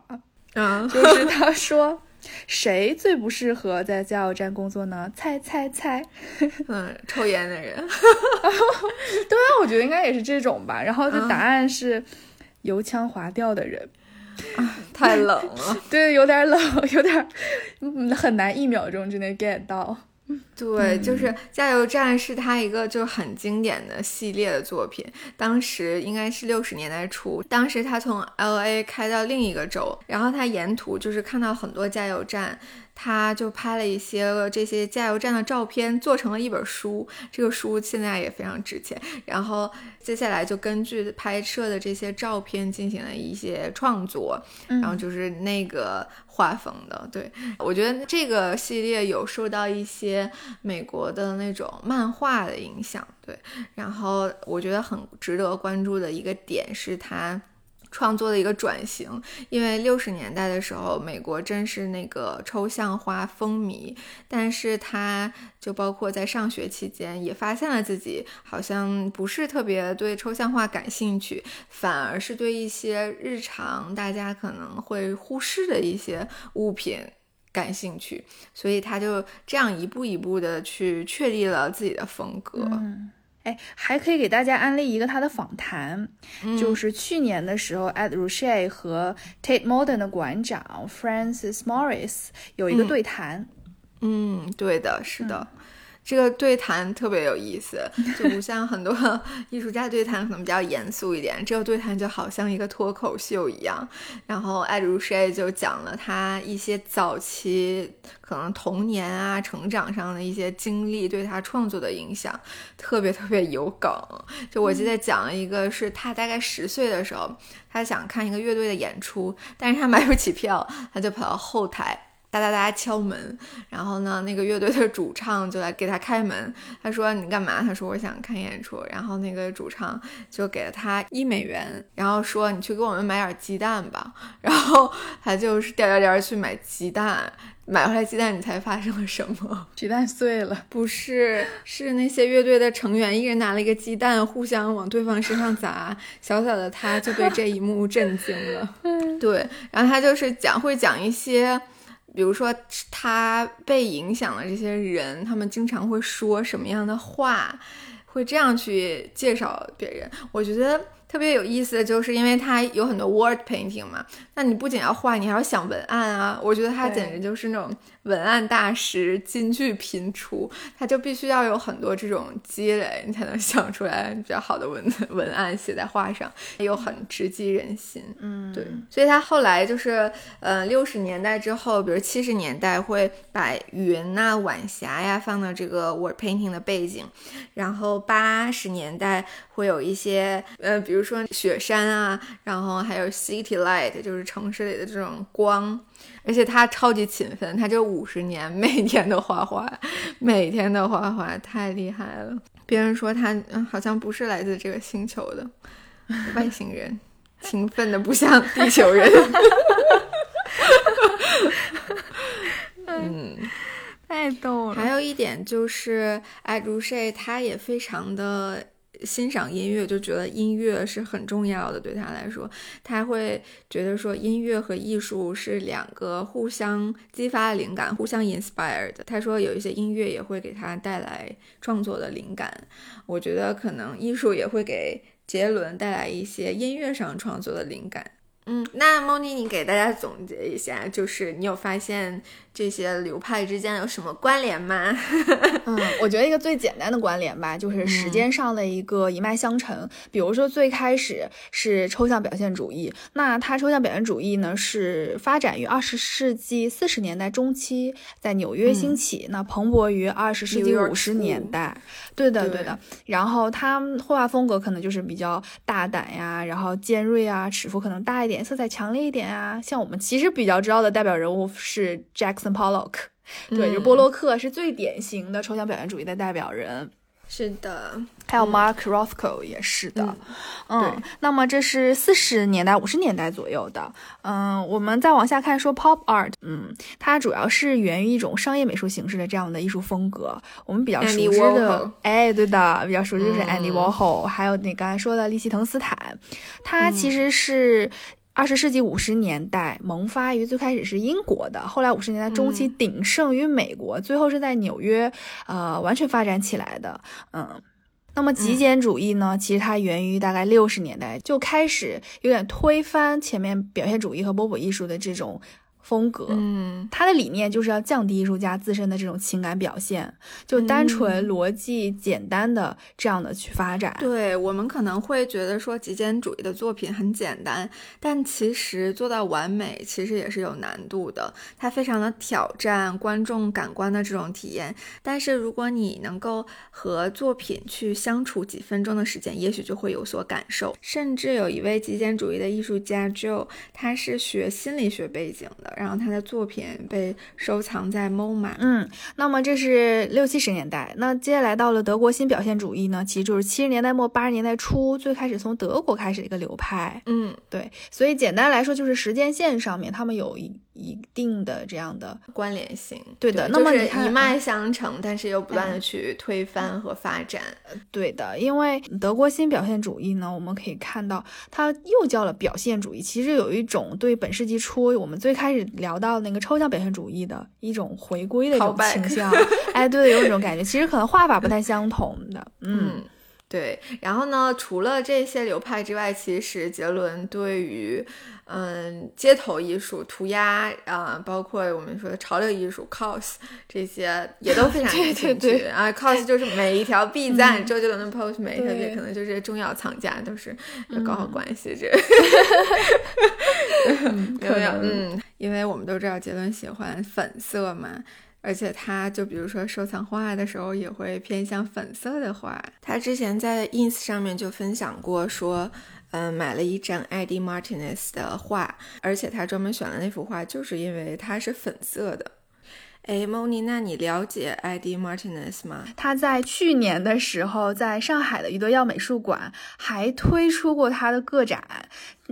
Speaker 2: 啊，[laughs]
Speaker 1: 就是他说。谁最不适合在加油站工作呢？猜猜猜，[laughs]
Speaker 2: 嗯，抽烟的人。[laughs]
Speaker 1: 对啊，我觉得应该也是这种吧。然后就答案是油腔滑调的人，
Speaker 2: 太冷了。[laughs]
Speaker 1: 对，有点冷，有点很难一秒钟之内 get 到。
Speaker 2: 对，就是加油站是他一个就很经典的系列的作品。当时应该是六十年代初，当时他从 L A 开到另一个州，然后他沿途就是看到很多加油站。他就拍了一些这些加油站的照片，做成了一本书。这个书现在也非常值钱。然后接下来就根据拍摄的这些照片进行了一些创作，然后就是那个画风的。对我觉得这个系列有受到一些美国的那种漫画的影响。对，然后我觉得很值得关注的一个点是它。创作的一个转型，因为六十年代的时候，美国正是那个抽象画风靡，但是他就包括在上学期间，也发现了自己好像不是特别对抽象画感兴趣，反而是对一些日常大家可能会忽视的一些物品感兴趣，所以他就这样一步一步的去确立了自己的风格。
Speaker 1: 哎，还可以给大家安利一个他的访谈，就是去年的时候，Ed Ruscha 和 Tate Modern 的馆长 Francis Morris 有一个对谈。
Speaker 2: 嗯，对的，是的。这个对谈特别有意思，就不像很多 [laughs] 艺术家对谈可能比较严肃一点，这个对谈就好像一个脱口秀一样。然后艾如谁就讲了他一些早期可能童年啊、成长上的一些经历对他创作的影响，特别特别有梗。就我记得讲了一个是他大概十岁的时候，他想看一个乐队的演出，但是他买不起票，他就跑到后台。哒哒哒敲门，然后呢，那个乐队的主唱就来给他开门。他说：“你干嘛？”他说：“我想看演出。”然后那个主唱就给了他一美元，然后说：“你去给我们买点鸡蛋吧。”然后他就是颠颠颠去买鸡蛋，买回来鸡蛋，你猜发生了什么？[laughs]
Speaker 1: 鸡蛋碎了？
Speaker 2: 不是，是那些乐队的成员一人拿了一个鸡蛋，互相往对方身上砸。小小的他就被这一幕 [laughs] 震惊了。[laughs] 对，然后他就是讲，会讲一些。比如说，他被影响的这些人，他们经常会说什么样的话，会这样去介绍别人。我觉得。特别有意思的就是，因为他有很多 word painting 嘛，那你不仅要画，你还要想文案啊。我觉得他简直就是那种文案大师，金句频出，他就必须要有很多这种积累，你才能想出来比较好的文文案写在画上，又很直击人心。
Speaker 1: 嗯，
Speaker 2: 对。所以他后来就是，呃，六十年代之后，比如七十年代会把云呐、晚霞呀放到这个 word painting 的背景，然后八十年代会有一些，呃，比如。说雪山啊，然后还有 city light，就是城市里的这种光，而且他超级勤奋，他这五十年每天都画画，每天都画画，太厉害了。别人说他好像不是来自这个星球的外星人，勤奋的不像地球人。[laughs] 嗯，[laughs]
Speaker 1: 太逗了。
Speaker 2: 还有一点就是，艾如 e 他也非常的。欣赏音乐就觉得音乐是很重要的，对他来说，他会觉得说音乐和艺术是两个互相激发灵感、互相 inspired。他说有一些音乐也会给他带来创作的灵感，我觉得可能艺术也会给杰伦带来一些音乐上创作的灵感。嗯，那莫妮，你给大家总结一下，就是你有发现？这些流派之间有什么关联吗？
Speaker 1: 嗯，[laughs] 我觉得一个最简单的关联吧，就是时间上的一个一脉相承。比如说最开始是抽象表现主义，那它抽象表现主义呢是发展于二十世纪四十年代中期，在纽约兴起，那蓬勃于二十世纪五十年代。对的，对的。然后它绘画风格可能就是比较大胆呀，然后尖锐啊，尺幅可能大一点，色彩强烈一点啊。像我们其实比较知道的代表人物是 Jackson。Pollock，对，就波洛克是最典型的抽象表现主义的代表人。
Speaker 2: 是的，
Speaker 1: 还有 Mark Rothko 也是的，
Speaker 2: 嗯
Speaker 1: 嗯，那么这是四十年代、五十年代左右的，嗯，我们再往下看，说 Pop Art，嗯，它主要是源于一种商业美术形式的这样的艺术风格。我们比较熟知的，哎，对的，比较熟知就是
Speaker 2: 嗯
Speaker 1: Andy Warhol，、还有你刚才说的利希滕斯坦，他其实是。二十世纪五十年代萌发于最开始是英国的，后来五十年代中期
Speaker 2: 嗯
Speaker 1: 鼎盛于美国，最后是在纽约，呃，完全发展起来的。嗯，那么极简主义呢？其实它源于大概六十年代就开始有点推翻前面表现主义和波普艺术的这种风格。
Speaker 2: 嗯
Speaker 1: 他的理念就是要降低艺术家自身的这种情感表现，就单纯逻辑简单的这样的去发展。
Speaker 2: 对我们可能会觉得说极简主义的作品很简单，但其实做到完美其实也是有难度的，它非常的挑战观众感官的这种体验。但是如果你能够和作品去相处几分钟的时间，也许就会有所感受。甚至有一位极简主义的艺术家 Joe，他是学心理学背景的，然后他的作品被收藏在 MoMA。
Speaker 1: 嗯，那么这是六七十年代，那接下来到了德国新表现主义呢，其实就是七十年代末八十年代初，最开始从德国开始的一个流派。
Speaker 2: 嗯，
Speaker 1: 对，所以简单来说，就是时间线上面他们有一一定的这样的，
Speaker 2: 关联性，
Speaker 1: 对的那么
Speaker 2: 就是一脉相承，但是又不断的去推翻和发展。
Speaker 1: 对的，因为德国新表现主义呢，我们可以看到它又叫了表现主义，其实有一种对本世纪初我们最开始聊到那个抽象表现主义的一种回归的一种倾向。哎，对，有一种感觉，其实可能画法不太相同的，嗯。
Speaker 2: 嗯，对。然后呢，除了这些流派之外，其实杰伦对于嗯街头艺术、涂鸦啊、包括我们说的潮流艺术 cos 这些也都非 [laughs] 常感兴趣
Speaker 1: 对对
Speaker 2: 啊。cos 就是每一条 [laughs] 必赞，周杰伦的 post 每一条
Speaker 1: 对
Speaker 2: 也可能就是重要藏家都是有搞好关系这。[laughs] 没有没有，嗯，因为我们都知道杰伦喜欢粉色嘛，而且他就比如说收藏画的时候也会偏向粉色的画。他之前在 ins 上面就分享过说。嗯，买了一张 ID Martinez 的画，而且他专门选了那幅画，就是因为它是粉色的。哎，莫妮，那你了解 ID Martinez 吗？
Speaker 1: 他在去年的时候，在上海的余德耀美术馆还推出过他的个展，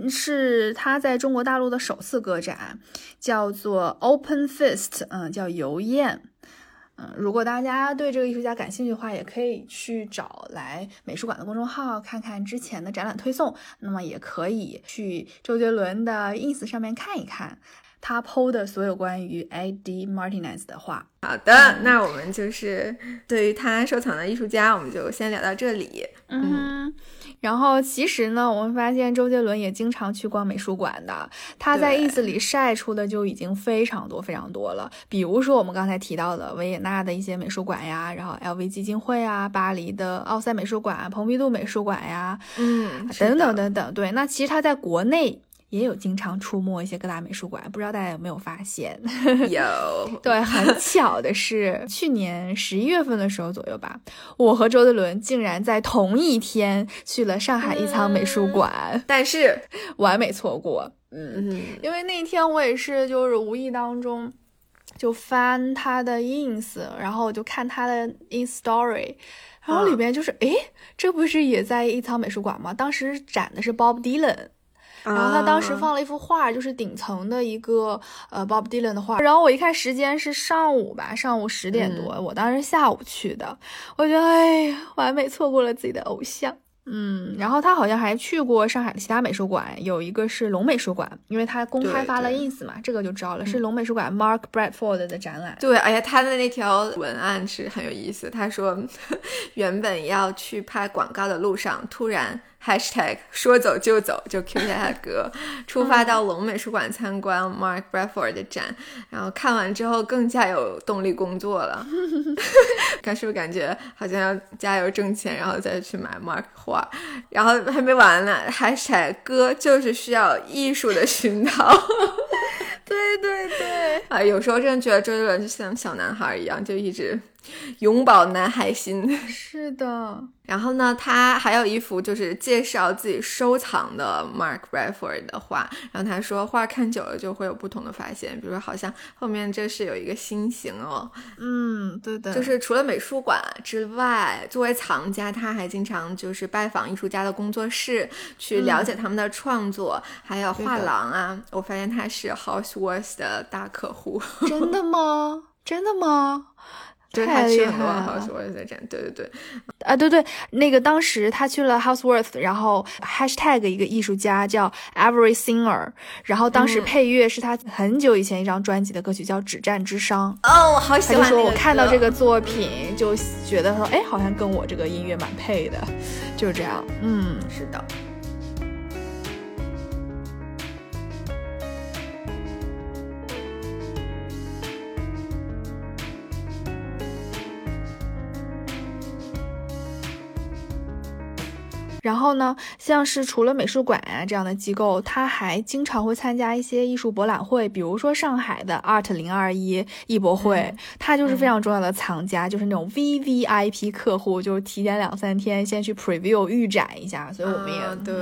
Speaker 1: 是他在中国大陆的首次个展，叫做 Open Fist，嗯，叫游宴。嗯，如果大家对这个艺术家感兴趣的话，也可以去找来美术馆的公众号看看之前的展览推送。那么也可以去周杰伦的 ins 上面看一看他 PO 的所有关于 A.D. Martinez 的话。
Speaker 2: 好的，那我们就是对于他收藏的艺术家，我们就先聊到这里。
Speaker 1: 嗯，然后其实呢，我们发现周杰伦也经常去逛美术馆的，他在
Speaker 2: 对
Speaker 1: ins 里晒出的就已经非常多非常多了。比如说我们刚才提到的维也纳的一些美术馆呀，然后 LV 基金会啊，巴黎的奥赛美术馆、蓬皮杜美术馆呀，
Speaker 2: 嗯，
Speaker 1: 等等等等。对，那其实他在国内。也有经常出没一些各大美术馆，不知道大家有没有发现？
Speaker 2: 有 [laughs]
Speaker 1: 对，很巧的是，去年十一月份的时候左右吧，我和周杰伦竟然在同一天去了上海一仓美术馆，
Speaker 2: 但是，[laughs]
Speaker 1: 完美错过。嗯，
Speaker 2: 嗯，
Speaker 1: 因为那天我也是就是无意当中就翻他的 ins，然后我就看他的 ins story，然后里边就是，诶，这不是也在一仓美术馆吗？当时展的是 Bob Dylan。然后他当时
Speaker 2: 啊
Speaker 1: 放了一幅画，就是顶层的一个呃 Bob Dylan 的画。然后我一看时间是上午吧，上午十点多，我当时下午去的，我觉得哎呀，完美错过了自己的偶像。嗯，然后他好像还去过上海的其他美术馆，有一个是龙美术馆，因为他公开发了 ins 嘛，这个就知道了，是龙美术馆 Mark Bradford 的展览。
Speaker 2: 对，哎呀，他的那条文案是很有意思。他说，[laughs] 原本要去拍广告的路上，突然 hashtag 说走就走，就 Q 下他哥，[laughs] 出发到龙美术馆参观 Mark Bradford 的展，然后看完之后更加有动力工作了。[laughs] 看是不是感觉好像要加油挣钱，然后再去买 Mark 画，然后还没完呢，hashtag 哥就是需要艺术的熏陶。[laughs]
Speaker 1: 对对对，
Speaker 2: 啊，有时候真的觉得周杰伦就像小男孩一样，就一直 [laughs] 永葆男孩心。[laughs]
Speaker 1: 是的，
Speaker 2: 然后呢，他还有一幅就是介绍自己收藏的 Mark Bradford 的画。然后他说，画看久了就会有不同的发现，比如说好像后面这是有一个心形哦。
Speaker 1: 嗯，对的，
Speaker 2: 就是除了美术馆之外，作为藏家，他还经常就是拜访艺术家的工作室，去了解他们的创作，还有画廊啊。我发现他是 Houseworth 的大客户。[laughs]
Speaker 1: 真的吗？真的吗？
Speaker 2: 对他去很多 Houseworth 的展，对对对，
Speaker 1: 啊对对，那个当时他去了 Houseworth，然后 Hashtag 一个艺术家叫 Every Singer，然后当时配乐是他很久以前一张专辑的歌曲叫《止战之殇》。
Speaker 2: 哦，我好喜欢。
Speaker 1: 他就说我看到这个作品就觉得说，哎，好像跟我这个音乐蛮配的，就是这样。嗯，
Speaker 2: 是的。
Speaker 1: 然后呢，像是除了美术馆啊这样的机构，他还经常会参加一些艺术博览会，比如说上海的 Art 零二一艺博会，他就是非常重要的藏家，就是那种 V V I P 客户，就是提前两三天先去 Preview 预展一下，所以我们也
Speaker 2: 对，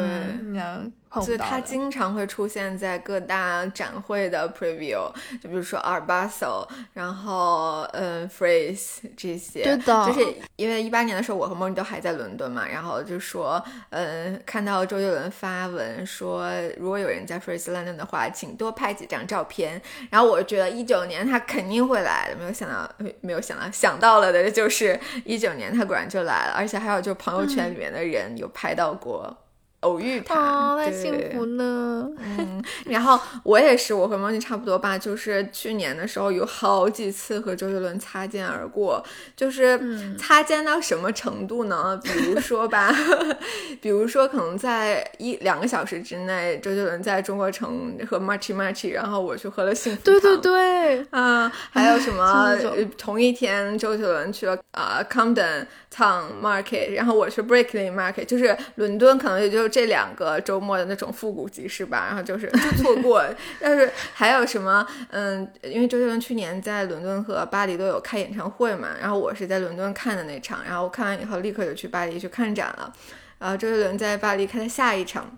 Speaker 1: 嗯。
Speaker 2: 就他经常会出现在各大展会的 preview，就比如说 Art Basel，然后嗯 Phrase 这些，
Speaker 1: 对的，
Speaker 2: 就是因为一八年的时候我和莫妮都还在伦敦嘛，然后就说嗯看到周杰伦发文说如果有人在 Phrase London 的话，请多拍几张照片，然后我觉得一九年他肯定会来的，没有想到没有想到想到了的就是一九年他果然就来了，而且还有就朋友圈里面的人有拍到过。偶遇他，
Speaker 1: 太幸福了。
Speaker 2: 嗯，然后我也是，我和猫妮差不多吧。就是去年的时候，有好几次和周杰伦擦肩而过，就是擦肩到什么程度呢？比如说吧，[laughs] 比如说可能在一两个小时之内，周杰伦在中国城和 Marchy Marchy，然后我去喝了幸福
Speaker 1: 对对对，
Speaker 2: 啊，还有什么同一天，周杰伦去了啊 Camden Town Market，然后我去 Brickley Market，就是伦敦，可能也就。这两个周末的那种复古集市吧，然后就是 [laughs] 就错过。但是还有什么？嗯，因为周杰伦去年在伦敦和巴黎都有开演唱会嘛，然后我是在伦敦看的那场，然后看完以后立刻就去巴黎去看展了。然后周杰伦在巴黎开的下一场，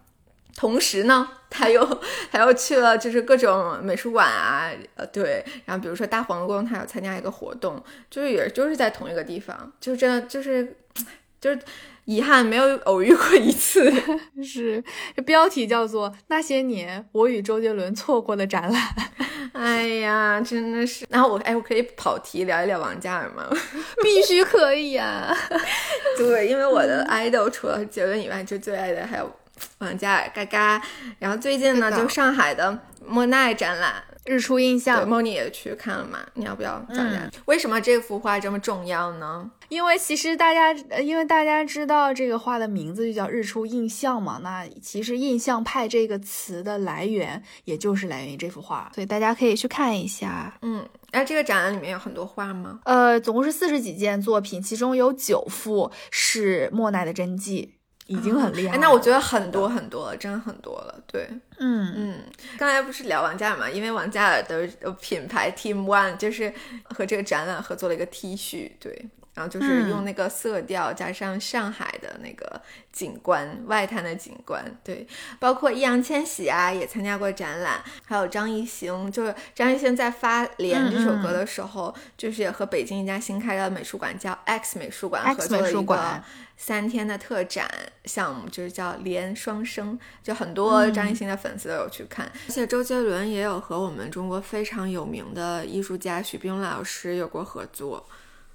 Speaker 2: 同时呢，他又 [laughs] 他又去了就是各种美术馆啊，呃，对，然后比如说大皇宫，他有参加一个活动，就是也就是在同一个地方，就真的就是就是。遗憾没有偶遇过一次，[laughs]
Speaker 1: 是这标题叫做《那些年我与周杰伦错过的展览 [laughs]》。
Speaker 2: 哎呀，真的是。然后我哎，我可以跑题聊一聊王嘉尔吗？[laughs]
Speaker 1: 必须可以啊！
Speaker 2: 对，因为我的 idol 除了杰伦以外，就最爱的还有王嘉尔，嘎嘎。然后最近呢，就上海的莫奈展览。
Speaker 1: 日出印象，
Speaker 2: 莫妮也去看了嘛？你要不要讲讲为什么这幅画这么重要呢？
Speaker 1: 因为其实大家，因为大家知道这个画的名字就叫日出印象嘛。那其实印象派这个词的来源，也就是来源于这幅画，所以大家可以去看一下。
Speaker 2: 嗯，哎，这个展览里面有很多画吗？
Speaker 1: 呃，总共是四十几件作品，其中有九幅是莫奈的真迹。已经很厉害，
Speaker 2: 那我觉得很多很多了，真的很多了。对，
Speaker 1: 嗯
Speaker 2: 嗯，刚才不是聊王嘉尔嘛？因为王嘉尔的品牌 Team One 就是和这个展览合作了一个 T 恤，对，然后就是用那个色调加上上海的那个景观，外滩的景观，对，包括易烊千玺啊也参加过展览，还有张艺兴，就是张艺兴在发《连》这首歌的时候，就是也和北京一家新开的美术馆叫 X 美术馆合作了一个。三天的特展项目就是叫“连双生”，就很多张艺兴的粉丝都有去看，而且周杰伦也有和我们中国非常有名的艺术家许冰老师有过合作。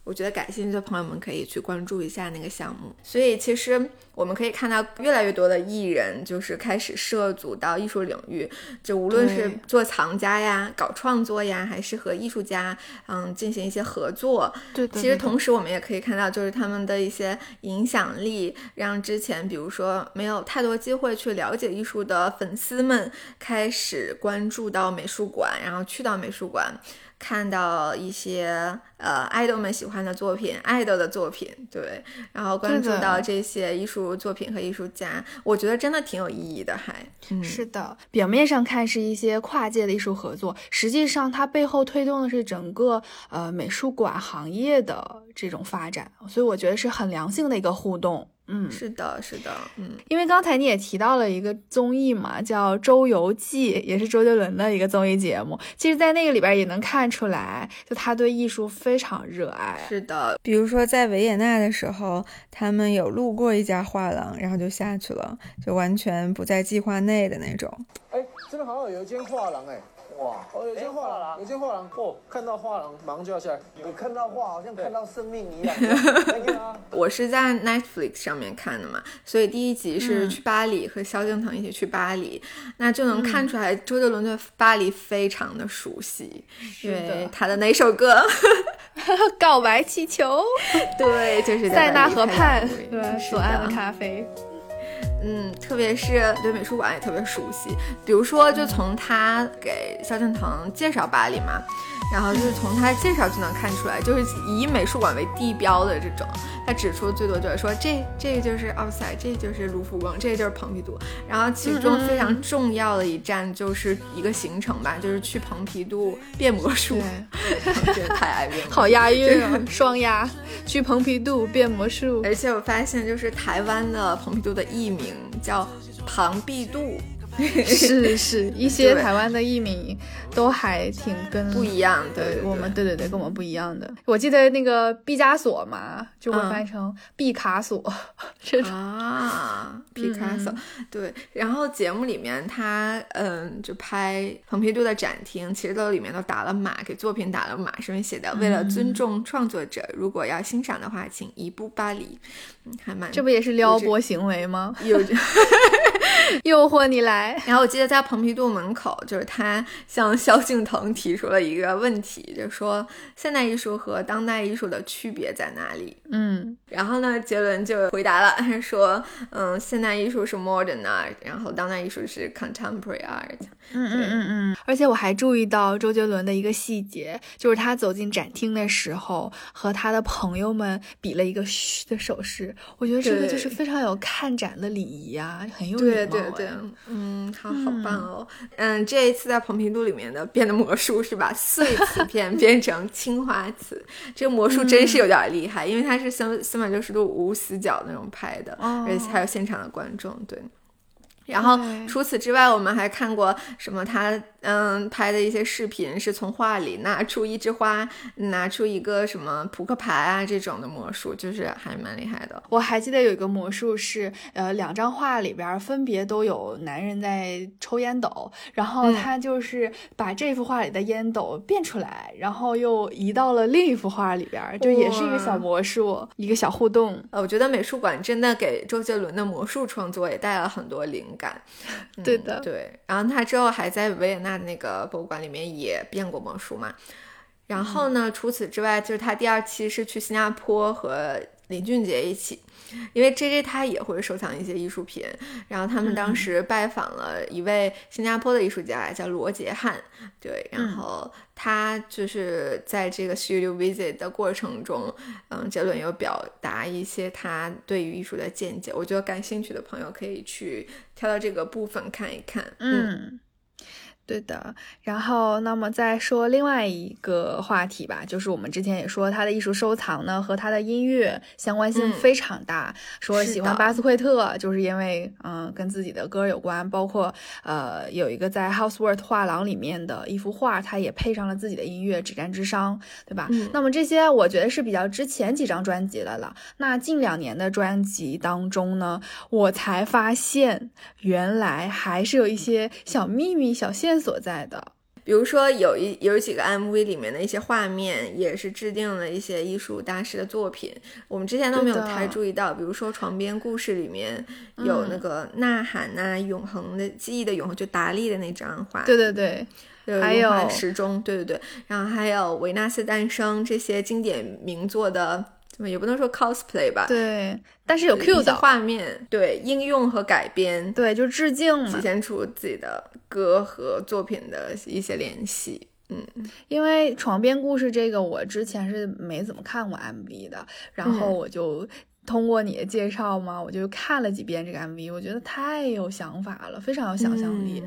Speaker 2: 我觉得感兴趣的朋友们可以去关注一下那个项目。所以其实我们可以看到越来越多的艺人就是开始涉足到艺术领域，就无论是做藏家呀、搞创作呀，还是和艺术家嗯进行一些合作。
Speaker 1: 对，
Speaker 2: 其实同时我们也可以看到，就是他们的一些影响力，让之前比如说没有太多机会去了解艺术的粉丝们开始关注到美术馆，然后去到美术馆。看到一些呃爱豆们喜欢的作品，爱豆的作品，对，然后关注到这些艺术作品和艺术家，我觉得真的挺有意义的，还
Speaker 1: 是的。表面上看是一些跨界的艺术合作，实际上它背后推动的是整个呃美术馆行业的这种发展，所以我觉得是很良性的一个互动。嗯，
Speaker 2: 是的，是的，嗯，
Speaker 1: 因为刚才你也提到了一个综艺嘛，叫《周游记》，也是周杰伦的一个综艺节目。其实，在那个里边也能看出来，就他对艺术非常热爱。
Speaker 2: 是的，
Speaker 4: 比如说在维也纳的时候，他们有路过一家画廊，然后就下去了，就完全不在计划内的那种。
Speaker 5: 哎，这边好像有一间画廊，哎。哇，哦，有间画廊，有间画廊，哦，看到画廊马上就要下来。有看到画，好像看到生命一样。
Speaker 2: 我是在 Netflix 上面看的嘛，所以第一集是去巴黎，和萧敬腾一起去巴黎，那就能看出来周杰伦对巴黎非常的熟悉，因为他的哪首歌？[laughs]
Speaker 1: 告白气球。
Speaker 2: 对，就是
Speaker 1: 塞纳河畔，
Speaker 2: 对，
Speaker 1: 左岸的咖啡。
Speaker 2: 嗯，特别是对美术馆也特别熟悉，比如说，就从他给萧敬腾介绍巴黎嘛。然后就是从他介绍就能看出来，就是以美术馆为地标的这种，他指出最多就是说这这个就是奥赛，这就是卢浮宫，这就是蓬皮杜。然后其中非常重要的一站就是一个行程吧，就是去蓬皮杜变魔术。对，[laughs] 太爱变，
Speaker 1: 好押韵啊，双押。去蓬皮杜变魔术，
Speaker 2: 而且我发现就是台湾的蓬皮杜的艺名叫庞毕杜。[laughs]
Speaker 1: 是是，一些台湾的艺名都还挺跟
Speaker 2: 不一样
Speaker 1: 的，
Speaker 2: 对
Speaker 1: 我们对对对，跟我们不一样的。我记得那个毕加索嘛，就会翻成 [laughs] [laughs] 毕卡索，这种
Speaker 2: 啊，毕卡索。对，然后节目里面他嗯，就拍蓬皮杜的展厅，其实都里面都打了码，给作品打了码，上面写的为了尊重创作者，如果要欣赏的话，请移步巴黎。嗯，还蛮，
Speaker 1: 这不也是撩拨行为吗？
Speaker 2: 有。
Speaker 1: 诱惑你来，
Speaker 2: 然后我记得在蓬皮杜门口，就是他向萧敬腾提出了一个问题，就说现代艺术和当代艺术的区别在哪里？
Speaker 1: 嗯，
Speaker 2: 然后呢，杰伦就回答了，他 [laughs] 说，嗯，现代艺术是 modern art，然后当代艺术是 contemporary art。
Speaker 1: 嗯嗯嗯嗯。而且我还注意到周杰伦的一个细节，就是他走进展厅的时候，和他的朋友们比了一个嘘的手势。我觉得这个就是非常有看展的礼仪啊，很有
Speaker 2: 礼貌。对对，嗯，好好棒哦，嗯，这一次在蓬皮杜里面的变的魔术是把碎瓷片变 [laughs] 成青花瓷，这个魔术真是有点厉害，因为它是三三百六十度无死角那种拍的，而且还有现场的观众，对。然后除此之外，我们还看过什么？他嗯拍的一些视频，是从画里拿出一枝花，拿出一个什么扑克牌啊这种的魔术，就是还蛮厉害的。
Speaker 1: 我还记得有一个魔术是，呃，两张画里边分别都有男人在抽烟斗，然后他就是把这幅画里的烟斗变出来，然后又移到了另一幅画里边，就也是一个小魔术，一个小互动。
Speaker 2: 呃，我觉得美术馆真的给周杰伦的魔术创作也带了很多灵。感，
Speaker 1: 对的，
Speaker 2: 对。然后他之后还在维也纳的那个博物馆里面也变过魔术嘛。然后呢，除此之外，就是他第二期是去新加坡和林俊杰一起，因为 J J 他也会收藏一些艺术品。然后他们当时拜访了一位新加坡的艺术家，叫罗杰汉。对，然后他就是在这个 studio visit 的过程中，嗯，杰伦有表达一些他对于艺术的见解。我觉得感兴趣的朋友可以去跳到这个部分看一看。
Speaker 1: 嗯。对的，然后那么再说另外一个话题吧，就是我们之前也说他的艺术收藏呢和他的音乐相关性非常大，说喜欢巴斯奎特就是因为嗯跟自己的歌有关，包括呃有一个在 Houseworth 画廊里面的一幅画，他也配上了自己的音乐《止战之殇》，对吧？那么这些我觉得是比较之前几张专辑的了。那近两年的专辑当中呢，我才发现原来还是有一些小秘密、小线。所在的，
Speaker 2: 比如说有一有几个 MV 里面的一些画面，也是制定了一些艺术大师的作品，我们之前都没有太注意到。比如说《床边故事》里面有那个呐喊呐，永恒的记忆的永恒，就达利的那张画。
Speaker 1: 对对对，还有
Speaker 2: 时钟，对对对，然后还有维纳斯诞生这些经典名作的。也不能说 cosplay 吧，
Speaker 1: 对，但是有 Q 的
Speaker 2: 画面，对应用和改编，
Speaker 1: 对，就致敬嘛，
Speaker 2: 体现出自己的歌和作品的一些联系。嗯，
Speaker 1: 因为《床边故事》这个我之前是没怎么看过 MV 的，然后我就通过你的介绍嘛，我就看了几遍这个 MV，我觉得太有想法了，非常有想象力，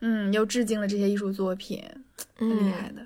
Speaker 1: 嗯，又致敬了这些艺术作品，很厉害的。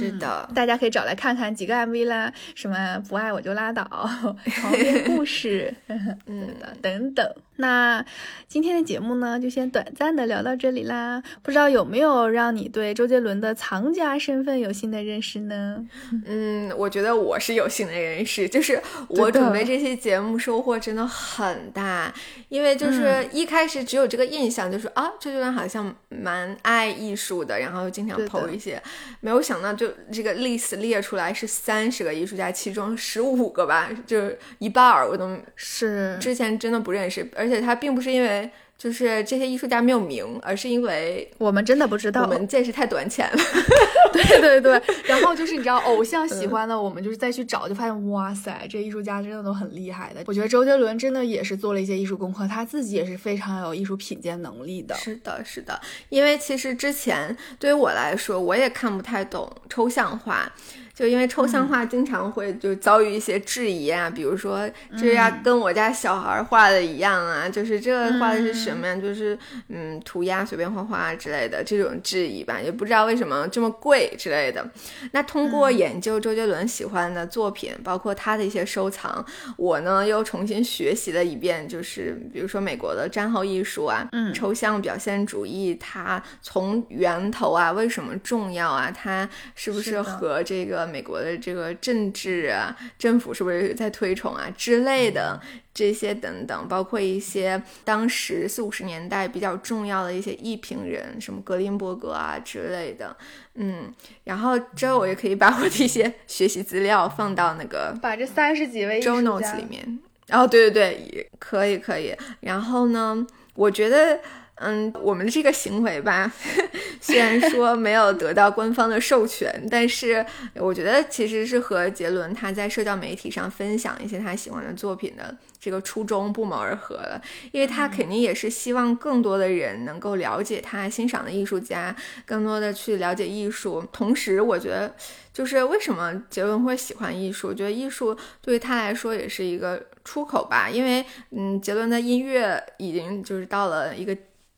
Speaker 2: 是的，
Speaker 1: 大家可以找来看看几个 MV 啦，什么不爱我就拉倒，[laughs] 床边故事，[laughs] [laughs] 嗯等等。那今天的节目呢，就先短暂的聊到这里啦。不知道有没有让你对周杰伦的藏家身份有新的认识呢？
Speaker 2: 嗯，我觉得我是有新的认识，就是我准备这期节目收获真的很大，因为就是一开始只有这个印象，就是啊，周杰伦好像蛮爱艺术的，然后又经常投一些，没有想到就这个 list 列出来是三十个艺术家，其中十五个吧，就是一半儿我都
Speaker 1: 是
Speaker 2: 之前真的不认识。而且他并不是因为就是这些艺术家没有名，而是因为
Speaker 1: 我们真的不知道，
Speaker 2: 我们见识太短浅了。[laughs]
Speaker 1: 对 [laughs] 对对，然后就是你知道，偶像喜欢的，我们就是再去找，就发现哇塞，这艺术家真的都很厉害的。我觉得周杰伦真的也是做了一些艺术功课，他自己也是非常有艺术品鉴能力的。
Speaker 2: 是的，是的，因为其实之前对于我来说，我也看不太懂抽象画。就因为抽象画经常会就遭遇一些质疑啊，比如说这要跟我家小孩画的一样啊，就是这画的是什么呀？就是嗯涂鸦随便画画之类的这种质疑吧，也不知道为什么这么贵之类的。那通过研究周杰伦喜欢的作品，包括他的一些收藏，我呢又重新学习了一遍，就是比如说美国的战后艺术啊，
Speaker 1: 嗯，
Speaker 2: 抽象表现主义，它从源头啊为什么重要啊？它是不是和这个美国的这个政治啊，政府是不是在推崇啊之类的这些等等，包括一些当时四五十年代比较重要的一些艺评人，什么格林伯格啊之类的，嗯，然后之后我也可以把我的一些学习资料放到那个
Speaker 1: 把这三十几位
Speaker 2: show notes 里面，然后对对对，可以可以，然后呢，我觉得。嗯，我们的这个行为吧，[laughs] 虽然说没有得到官方的授权，但是我觉得其实是和杰伦他在社交媒体上分享一些他喜欢的作品的这个初衷不谋而合了。因为他肯定也是希望更多的人能够了解他欣赏的艺术家，更多的去了解艺术。同时，我觉得就是为什么杰伦会喜欢艺术？我觉得艺术对于他来说也是一个出口吧。因为嗯，杰伦的音乐已经就是到了一个。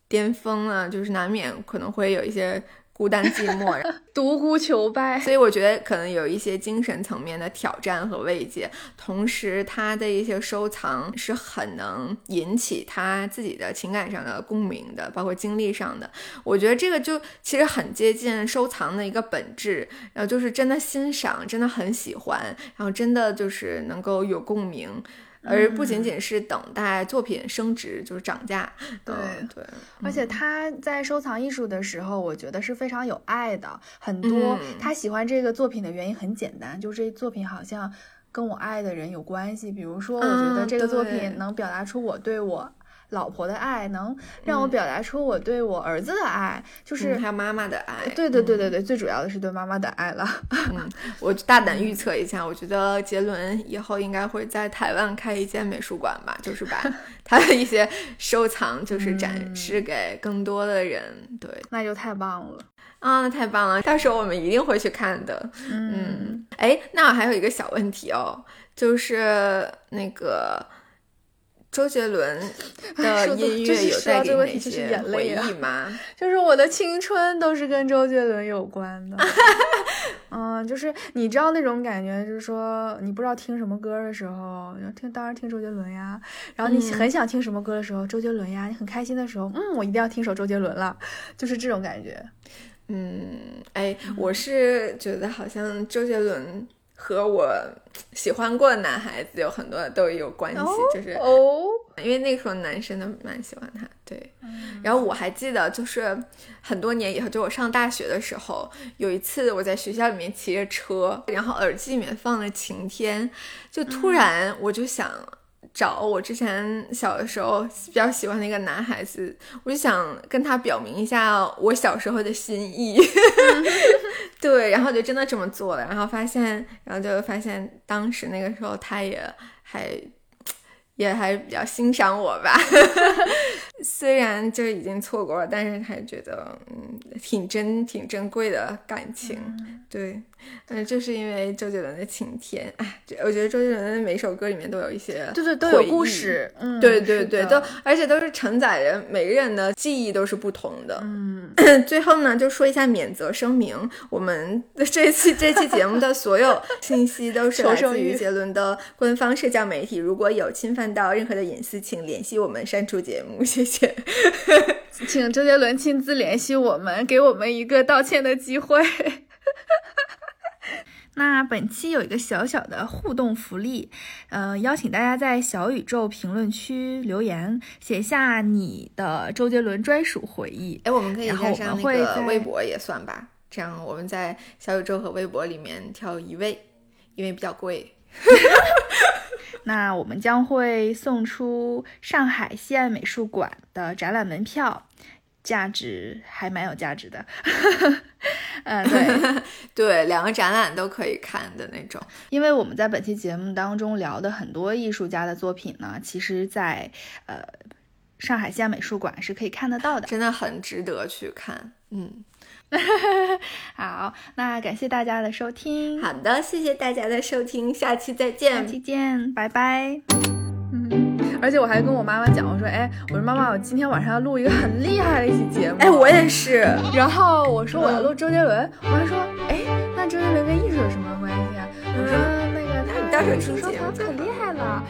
Speaker 2: 巅峰啊，就是难免可能会有一些孤单寂寞，[laughs]
Speaker 1: 独孤求败。
Speaker 2: 所以我觉得可能有一些精神层面的挑战和慰藉。同时，他的一些收藏是很能引起他自己的情感上的共鸣的，包括经历上的。我觉得这个就其实很接近收藏的一个本质，然后就是真的欣赏，真的很喜欢，然后真的就是能够有共鸣。而不仅仅是等待作品升值，就是涨价。对对，
Speaker 1: 而且他在收藏艺术的时候，我觉得是非常有爱的。很多他喜欢这个作品的原因很简单，就是这作品好像跟我爱的人有关系。比如说，我觉得这个作品能表达出我对我。老婆的爱能让我表达出我对我儿子的爱，就是
Speaker 2: 还有妈妈的爱。
Speaker 1: 对对对对对，最主要的是对妈妈的爱了。
Speaker 2: 嗯，我大胆预测一下，我觉得杰伦以后应该会在台湾开一间美术馆吧，就是把 [laughs] 他的一些收藏就是展示给更多的人。对，[laughs]
Speaker 1: 那就太棒了
Speaker 2: 啊，那太棒了，到时候我们一定会去看的。嗯，哎，那我还有一个小问题哦，就是那个。周杰伦的音乐有带给哪些回忆吗？[laughs]
Speaker 1: 就是我的青春都是跟周杰伦有关的。嗯，就是你知道那种感觉，就是说你不知道听什么歌的时候，听当然听周杰伦呀。然后你很想听什么歌的时候，周杰伦呀。你很开心的时候，嗯，我一定要听首周杰伦了，就是这种感觉。
Speaker 2: 嗯，哎，我是觉得好像周杰伦。和我喜欢过的男孩子有很多都有关系，就是
Speaker 1: 哦，
Speaker 2: 因为那个时候男生都蛮喜欢他，对。然后我还记得，就是很多年以后，就我上大学的时候，有一次我在学校里面骑着车，然后耳机里面放了《晴天》，就突然我就想。找我之前小的时候比较喜欢的一个男孩子，我就想跟他表明一下我小时候的心意。[laughs] 对，然后就真的这么做了，然后发现，然后就发现当时那个时候他也还也还比较欣赏我吧。虽然就已经错过了，但是还觉得嗯挺珍、挺珍贵的感情。对，嗯，就是因为周杰伦的《晴天》，哎，我觉得周杰伦的每首歌里面都有一些
Speaker 1: 对对都有故事，嗯，
Speaker 2: 对对对，都而且都是承载着每个人的记忆都是不同的。
Speaker 1: 嗯，
Speaker 2: 最后呢，就说一下免责声明，我们这期这期节目的所有信息都是来自于杰伦的官方社交媒体，如果有侵犯到任何的隐私，请联系我们删除节目，谢谢。[laughs]
Speaker 1: 请周杰伦亲自联系我们，给我们一个道歉的机会。[laughs] 那本期有一个小小的互动福利，呃，邀请大家在小宇宙评论区留言，写下你的周杰伦专属回忆。
Speaker 2: 哎，我们可以加上那个微博也算吧，这样我们在小宇宙和微博里面挑一位，因为比较贵。[laughs]
Speaker 1: 那我们将会送出上海西岸美术馆的展览门票，价值还蛮有价值的。嗯，[laughs] 对 [laughs]
Speaker 2: 对，两个展览都可以看的那种。
Speaker 1: 因为我们在本期节目当中聊的很多艺术家的作品呢，其实，在呃上海西岸美术馆是可以看得到的，
Speaker 2: 真的很值得去看。嗯。[laughs]
Speaker 1: 好，那感谢大家的收听。
Speaker 2: 好的，谢谢大家的收听，下期再见，
Speaker 1: 下期见，拜拜。嗯，而且我还跟我妈妈讲，我说，哎，我说妈妈，我今天晚上要录一个很厉害的一期节目。
Speaker 2: 哎，我也是。
Speaker 1: 然后我说我要录周杰伦，我妈说，哎，那周杰伦跟艺术有什么关系啊？我说那个他，
Speaker 2: 你到时候听
Speaker 1: 说他可厉害了。